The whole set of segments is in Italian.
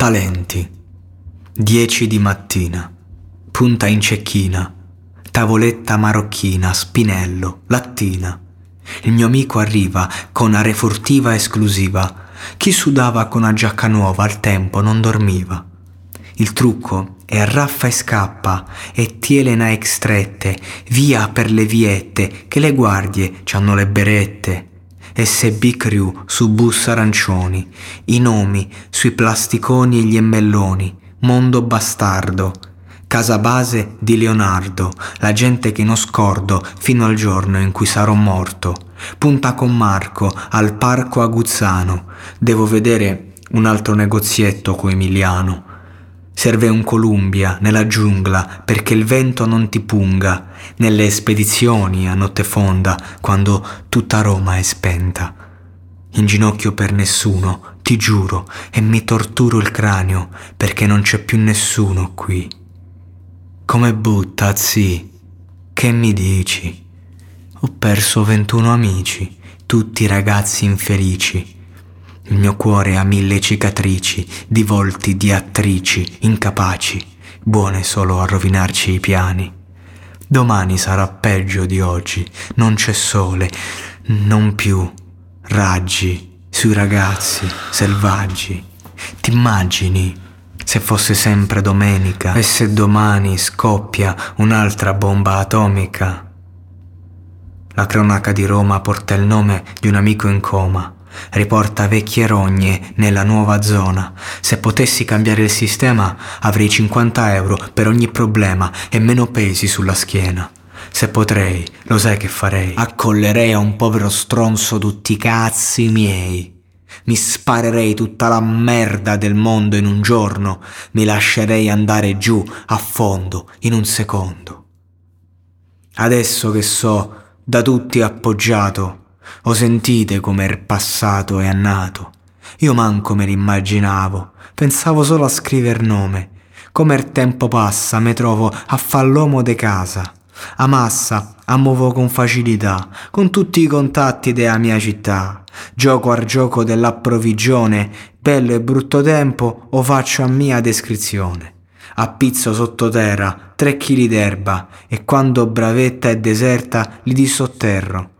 Talenti. 10 di mattina. Punta in cecchina. Tavoletta marocchina, spinello, lattina. Il mio amico arriva con are furtiva esclusiva. Chi sudava con una giacca nuova al tempo non dormiva. Il trucco è arraffa e scappa e tiele Nike strette, via per le viette che le guardie c'hanno le berette. SB Crew su bus arancioni, i nomi sui plasticoni e gli emmelloni, mondo bastardo, casa base di Leonardo, la gente che non scordo fino al giorno in cui sarò morto. Punta con Marco al parco aguzzano, devo vedere un altro negozietto co Emiliano. Serve un Columbia nella giungla perché il vento non ti punga, nelle spedizioni a notte fonda quando tutta Roma è spenta. In ginocchio per nessuno, ti giuro, e mi torturo il cranio perché non c'è più nessuno qui. Come butta, zi? Che mi dici? Ho perso 21 amici, tutti ragazzi infelici il mio cuore ha mille cicatrici, di volti di attrici incapaci, buone solo a rovinarci i piani. Domani sarà peggio di oggi, non c'è sole, non più raggi sui ragazzi selvaggi. T'immagini se fosse sempre domenica e se domani scoppia un'altra bomba atomica? La cronaca di Roma porta il nome di un amico in coma riporta vecchie rogne nella nuova zona. Se potessi cambiare il sistema avrei 50 euro per ogni problema e meno pesi sulla schiena. Se potrei, lo sai che farei? Accollerei a un povero stronzo tutti i cazzi miei. Mi sparerei tutta la merda del mondo in un giorno, mi lascerei andare giù a fondo in un secondo. Adesso che so da tutti appoggiato, o sentite com'è passato e annato. Io manco me l'immaginavo, pensavo solo a scriver nome. Come il tempo passa, me trovo a far l'uomo de casa. A massa, ammuovo con facilità, con tutti i contatti della mia città. Gioco al gioco dell'approvvigione, bello e brutto tempo, o faccio a mia descrizione. Appizzo sottoterra tre chili d'erba e quando bravetta è deserta li dissotterro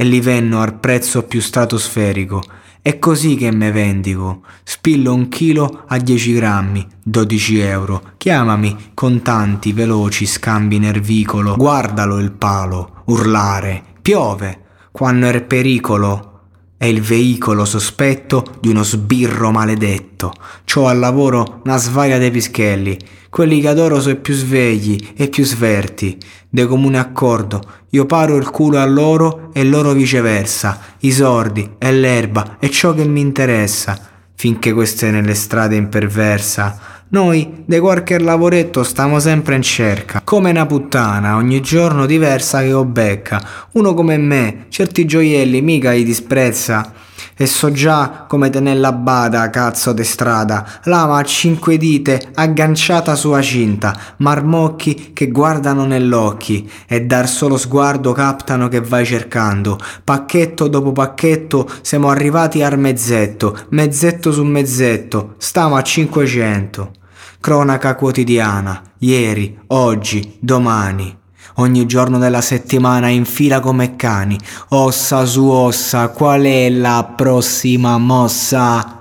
e li venno al prezzo più stratosferico. È così che me vendico. Spillo un chilo a 10 grammi, 12 euro. Chiamami, contanti, veloci, scambi nervicolo. Guardalo il palo, urlare. Piove, quando è pericolo. È il veicolo sospetto di uno sbirro maledetto. C'ho al lavoro una svaia dei pischelli. Quelli che adoro sono più svegli e più sverti. De comune accordo, io paro il culo a loro e loro viceversa. I sordi e l'erba e ciò che mi interessa. Finché queste nelle strade imperversa noi, de qualche lavoretto, stiamo sempre in cerca. Come una puttana, ogni giorno diversa che ho becca. Uno come me, certi gioielli mica li disprezza. E so già come tenella bada, cazzo de strada. Lama a cinque dite, agganciata sulla cinta. Marmocchi che guardano nell'occhi. E dar solo sguardo captano che vai cercando. Pacchetto dopo pacchetto, siamo arrivati al mezzetto. Mezzetto su mezzetto. Stiamo a 500. Cronaca quotidiana, ieri, oggi, domani. Ogni giorno della settimana in fila come cani, ossa su ossa, qual è la prossima mossa?